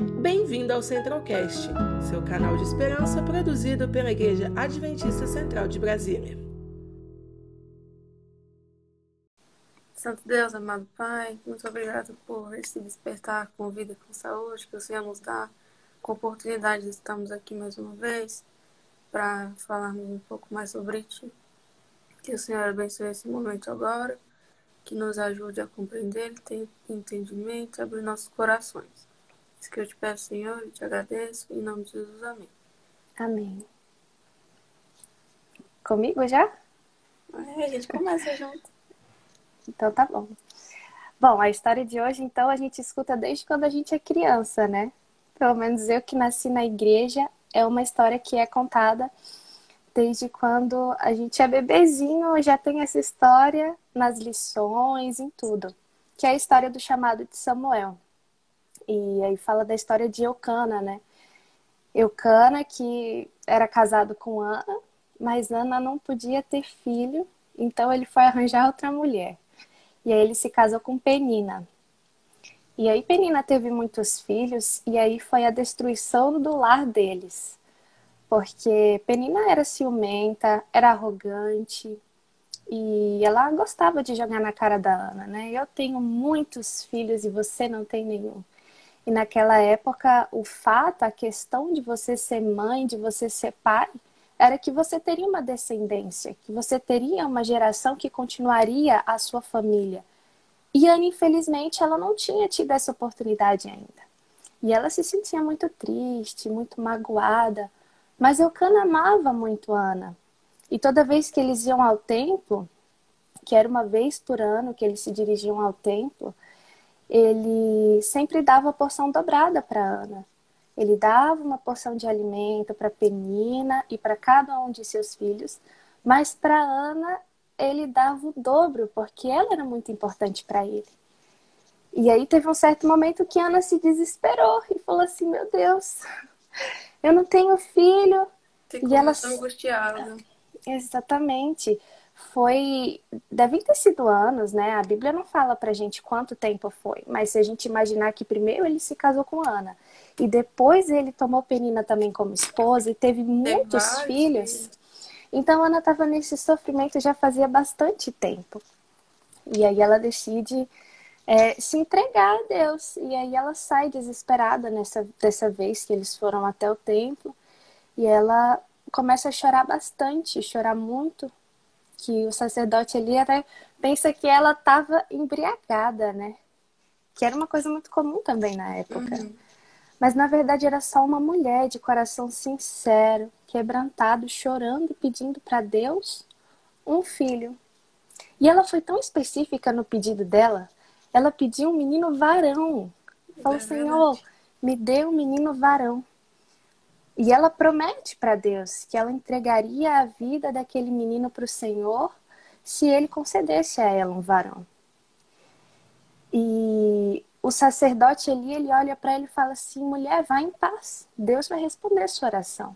Bem-vindo ao Centralcast, seu canal de esperança produzido pela Igreja Adventista Central de Brasília. Santo Deus, amado Pai, muito obrigado por esse despertar com vida e com saúde que o Senhor nos dá, com oportunidade de estarmos aqui mais uma vez para falarmos um pouco mais sobre Ti. Que o Senhor abençoe esse momento agora, que nos ajude a compreender, ter entendimento, abrir nossos corações. Isso que eu te peço, Senhor, e te agradeço, em nome de Jesus, amém. Amém. Comigo já? É, a gente começa junto. Então tá bom. Bom, a história de hoje, então, a gente escuta desde quando a gente é criança, né? Pelo menos eu que nasci na igreja, é uma história que é contada desde quando a gente é bebezinho, já tem essa história nas lições, em tudo. Que é a história do chamado de Samuel. E aí fala da história de Eucana, né? Eucana que era casado com Ana, mas Ana não podia ter filho, então ele foi arranjar outra mulher. E aí ele se casou com Penina. E aí Penina teve muitos filhos e aí foi a destruição do lar deles. Porque Penina era ciumenta, era arrogante e ela gostava de jogar na cara da Ana, né? Eu tenho muitos filhos e você não tem nenhum. E naquela época, o fato, a questão de você ser mãe, de você ser pai, era que você teria uma descendência, que você teria uma geração que continuaria a sua família. E Ana, infelizmente, ela não tinha tido essa oportunidade ainda. E ela se sentia muito triste, muito magoada. Mas Eucana amava muito Ana. E toda vez que eles iam ao templo, que era uma vez por ano que eles se dirigiam ao templo, ele sempre dava a porção dobrada para Ana. Ele dava uma porção de alimento para Penina e para cada um de seus filhos, mas para Ana ele dava o dobro, porque ela era muito importante para ele. E aí teve um certo momento que Ana se desesperou e falou assim: Meu Deus, eu não tenho filho. Ficou e ela angustiada. Exatamente foi. Devem ter sido anos, né? A Bíblia não fala pra gente quanto tempo foi, mas se a gente imaginar que primeiro ele se casou com Ana e depois ele tomou Penina também como esposa e teve muitos filhos. Então Ana estava nesse sofrimento já fazia bastante tempo. E aí ela decide é, se entregar a Deus. E aí ela sai desesperada nessa dessa vez que eles foram até o templo. E ela começa a chorar bastante, chorar muito, que o sacerdote ali até pensa que ela estava embriagada, né? Que era uma coisa muito comum também na época. Uhum. Mas na verdade era só uma mulher de coração sincero, quebrantado, chorando e pedindo para Deus um filho. E ela foi tão específica no pedido dela, ela pediu um menino varão. Falou, é Senhor, me dê um menino varão. E ela promete para Deus que ela entregaria a vida daquele menino para o Senhor se ele concedesse a ela um varão. E o sacerdote ali, ele olha para ele e fala assim: mulher, vá em paz, Deus vai responder a sua oração.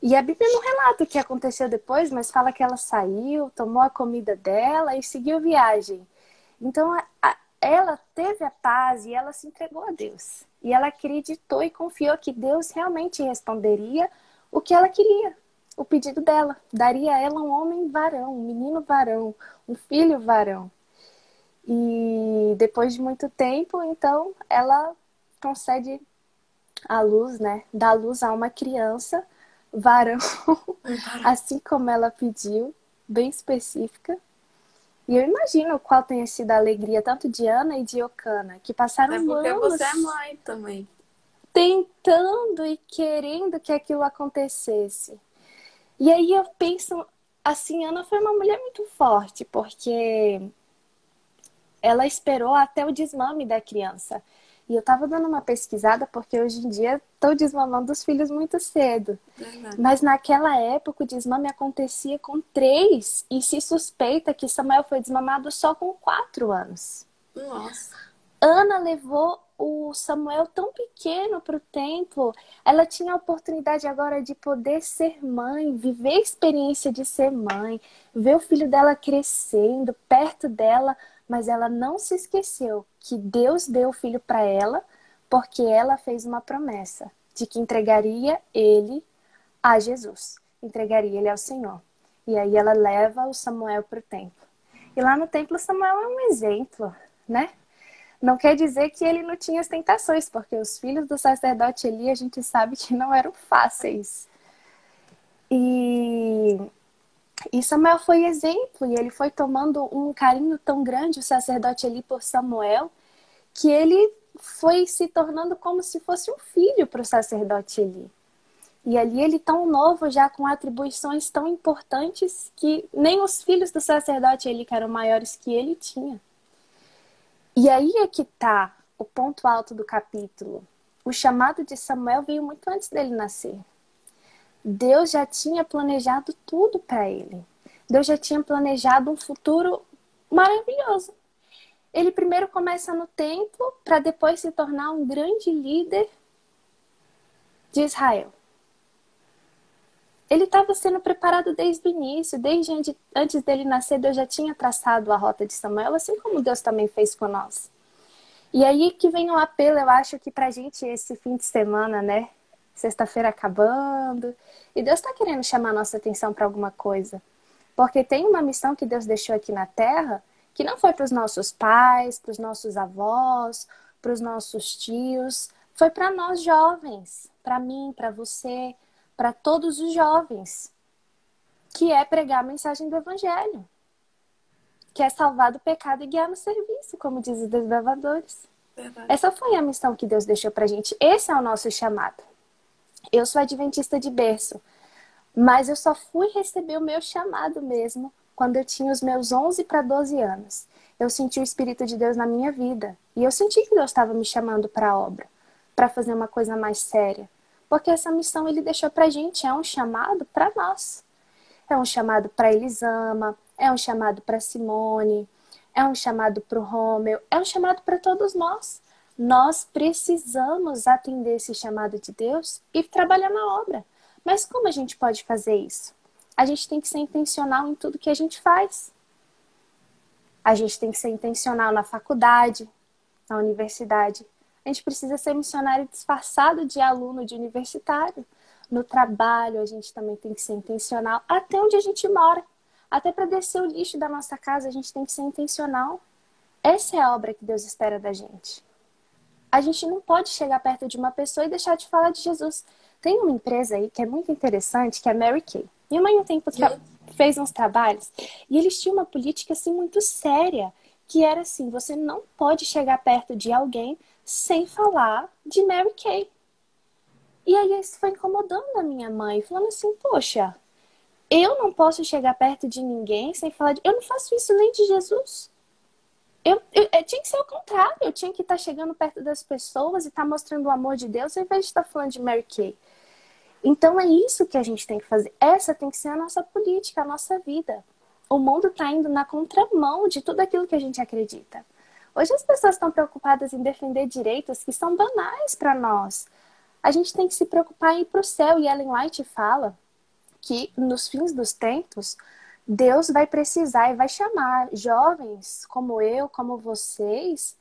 E a Bíblia não relata o que aconteceu depois, mas fala que ela saiu, tomou a comida dela e seguiu viagem. Então, a, ela teve a paz e ela se entregou a Deus. E ela acreditou e confiou que Deus realmente responderia o que ela queria, o pedido dela. Daria a ela um homem varão, um menino varão, um filho varão. E depois de muito tempo, então, ela concede a luz, né? Dá luz a uma criança varão, assim como ela pediu, bem específica. E eu imagino qual tenha sido a alegria tanto de Ana e de Okana, que passaram é porque anos você é mãe também. Tentando e querendo que aquilo acontecesse. E aí eu penso, assim, Ana foi uma mulher muito forte, porque ela esperou até o desmame da criança. E eu tava dando uma pesquisada porque hoje em dia estou desmamando os filhos muito cedo. Uhum. Mas naquela época o desmame acontecia com três e se suspeita que Samuel foi desmamado só com quatro anos. Nossa. Ana levou o Samuel tão pequeno para o templo. Ela tinha a oportunidade agora de poder ser mãe, viver a experiência de ser mãe, ver o filho dela crescendo perto dela mas ela não se esqueceu que Deus deu o filho para ela, porque ela fez uma promessa de que entregaria ele a Jesus, entregaria ele ao Senhor. E aí ela leva o Samuel para o templo. E lá no templo, Samuel é um exemplo, né? Não quer dizer que ele não tinha as tentações, porque os filhos do sacerdote Eli a gente sabe que não eram fáceis. E, e Samuel foi exemplo, e ele foi tomando um carinho tão grande, o sacerdote Eli, por Samuel, que ele foi se tornando como se fosse um filho para o sacerdote Eli. E ali ele tão novo, já com atribuições tão importantes que nem os filhos do sacerdote Eli, que eram maiores que ele, tinha. E aí é que tá o ponto alto do capítulo. O chamado de Samuel veio muito antes dele nascer. Deus já tinha planejado tudo para ele. Deus já tinha planejado um futuro maravilhoso. Ele primeiro começa no templo para depois se tornar um grande líder de Israel. Ele estava sendo preparado desde o início, desde antes dele nascer, Deus já tinha traçado a rota de Samuel, assim como Deus também fez com nós. E aí que vem o apelo, eu acho que pra gente esse fim de semana, né? Sexta-feira acabando, e Deus está querendo chamar nossa atenção para alguma coisa. Porque tem uma missão que Deus deixou aqui na terra que não foi para os nossos pais, para os nossos avós, para os nossos tios, foi para nós jovens, para mim, para você, para todos os jovens, que é pregar a mensagem do Evangelho, que é salvar do pecado e guiar no serviço, como diz os desbravadores. Verdade. Essa foi a missão que Deus deixou para gente. Esse é o nosso chamado. Eu sou adventista de berço, mas eu só fui receber o meu chamado mesmo quando eu tinha os meus 11 para 12 anos. Eu senti o Espírito de Deus na minha vida e eu senti que Deus estava me chamando para a obra, para fazer uma coisa mais séria, porque essa missão ele deixou para a gente, é um chamado para nós. É um chamado para Elisama, é um chamado para Simone, é um chamado para o Romeu, é um chamado para todos nós. Nós precisamos atender esse chamado de Deus e trabalhar na obra. Mas como a gente pode fazer isso? A gente tem que ser intencional em tudo que a gente faz. A gente tem que ser intencional na faculdade, na universidade, a gente precisa ser missionário disfarçado de aluno de universitário. No trabalho, a gente também tem que ser intencional, até onde a gente mora. Até para descer o lixo da nossa casa, a gente tem que ser intencional. Essa é a obra que Deus espera da gente. A gente não pode chegar perto de uma pessoa e deixar de falar de Jesus. Tem uma empresa aí que é muito interessante, que é a Mary Kay. Minha mãe um tempo fez uns trabalhos e eles tinham uma política assim muito séria, que era assim, você não pode chegar perto de alguém sem falar de Mary Kay. E aí isso foi incomodando a minha mãe, falando assim, poxa, eu não posso chegar perto de ninguém sem falar de. Eu não faço isso nem de Jesus. Eu, eu, eu tinha que ser o contrário, eu tinha que estar chegando perto das pessoas e estar mostrando o amor de Deus ao invés de estar falando de Mary Kay. Então é isso que a gente tem que fazer. Essa tem que ser a nossa política, a nossa vida. O mundo está indo na contramão de tudo aquilo que a gente acredita. Hoje as pessoas estão preocupadas em defender direitos que são banais para nós. A gente tem que se preocupar em ir para o céu. E Ellen White fala que nos fins dos tempos, Deus vai precisar e vai chamar jovens como eu, como vocês,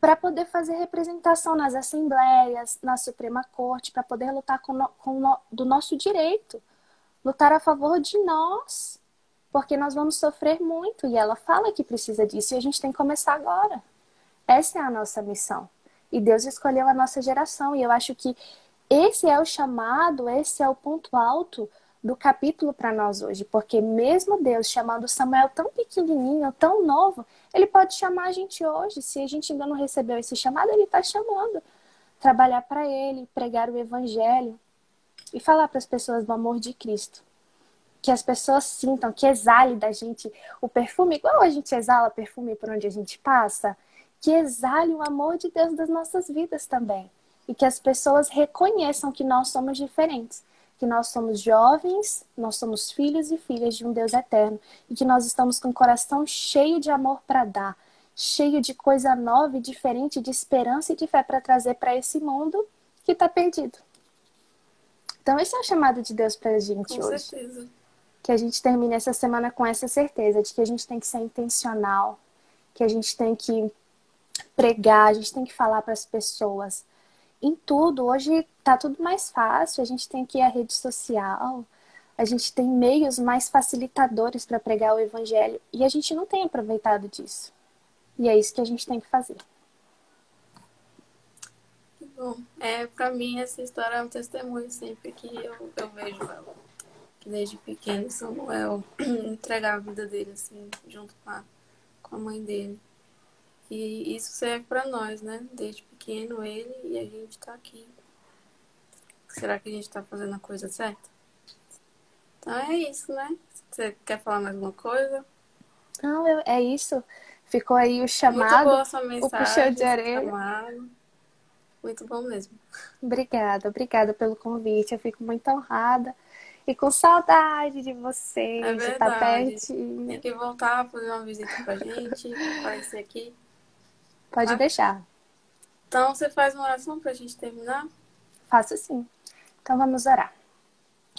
para poder fazer representação nas assembleias, na Suprema Corte, para poder lutar com, com do nosso direito, lutar a favor de nós, porque nós vamos sofrer muito. E ela fala que precisa disso e a gente tem que começar agora. Essa é a nossa missão. E Deus escolheu a nossa geração. E eu acho que esse é o chamado, esse é o ponto alto do capítulo para nós hoje, porque mesmo Deus chamando Samuel tão pequenininho, tão novo, ele pode chamar a gente hoje. Se a gente ainda não recebeu esse chamado, ele está chamando. Trabalhar para ele, pregar o evangelho e falar para as pessoas do amor de Cristo que as pessoas sintam, que exale da gente o perfume, igual a gente exala perfume por onde a gente passa, que exale o amor de Deus das nossas vidas também. E que as pessoas reconheçam que nós somos diferentes, que nós somos jovens, nós somos filhos e filhas de um Deus eterno e que nós estamos com o coração cheio de amor para dar, cheio de coisa nova e diferente, de esperança e de fé para trazer para esse mundo que está perdido. Então, esse é o chamado de Deus para a gente com hoje. Certeza que a gente termine essa semana com essa certeza de que a gente tem que ser intencional, que a gente tem que pregar, a gente tem que falar para as pessoas. Em tudo, hoje tá tudo mais fácil, a gente tem ir à rede social, a gente tem meios mais facilitadores para pregar o evangelho e a gente não tem aproveitado disso. E é isso que a gente tem que fazer. Bom, é, para mim essa história é um testemunho sempre que eu, eu vejo ela. Que desde pequeno Samuel entregar a vida dele assim, junto com a, com a mãe dele. E isso serve para nós, né? Desde pequeno ele e a gente tá aqui. Será que a gente tá fazendo a coisa certa? Então é isso, né? Você quer falar mais alguma coisa? Não, eu, é isso. Ficou aí o chamado. Muito boa sua mensagem. O puxão de orelha. Chamado. Muito bom mesmo. Obrigada, obrigada pelo convite. Eu fico muito honrada e com saudade de vocês, é de estar pertinho. Tem que voltar, fazer uma visita pra gente, aparecer aqui. Pode deixar. Então, você faz uma oração pra gente terminar? Faço sim. Então, vamos orar.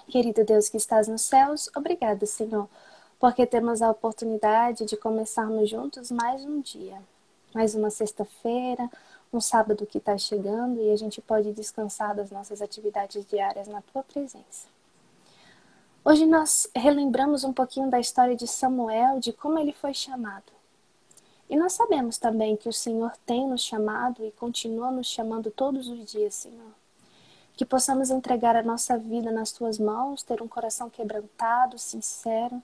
Querido Deus que estás nos céus, obrigada, Senhor, porque temos a oportunidade de começarmos juntos mais um dia, mais uma sexta-feira, um sábado que está chegando e a gente pode descansar das nossas atividades diárias na tua presença. Hoje nós relembramos um pouquinho da história de Samuel, de como ele foi chamado. E nós sabemos também que o Senhor tem nos chamado e continua nos chamando todos os dias, Senhor. Que possamos entregar a nossa vida nas tuas mãos, ter um coração quebrantado, sincero,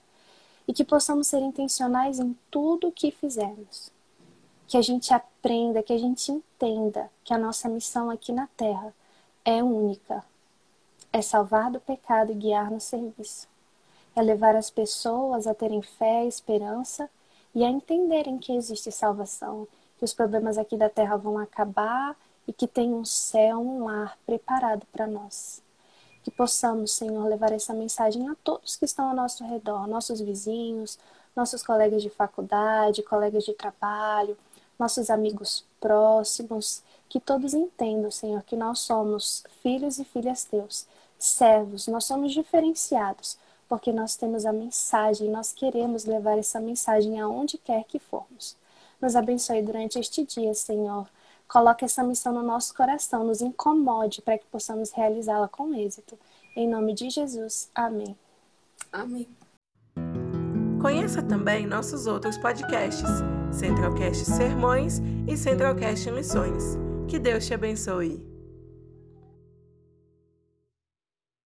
e que possamos ser intencionais em tudo o que fizermos que a gente aprenda, que a gente entenda que a nossa missão aqui na Terra é única. É salvar do pecado e guiar no serviço. É levar as pessoas a terem fé esperança e a entenderem que existe salvação, que os problemas aqui da Terra vão acabar e que tem um céu, um lar preparado para nós. Que possamos, Senhor, levar essa mensagem a todos que estão ao nosso redor, nossos vizinhos, nossos colegas de faculdade, colegas de trabalho, nossos amigos próximos, que todos entendam, Senhor, que nós somos filhos e filhas teus, servos, nós somos diferenciados, porque nós temos a mensagem, nós queremos levar essa mensagem aonde quer que formos. Nos abençoe durante este dia, Senhor. Coloque essa missão no nosso coração, nos incomode para que possamos realizá-la com êxito. Em nome de Jesus. Amém. Amém. Conheça também nossos outros podcasts, Centralcast Sermões e Centralcast Missões. Que Deus te abençoe.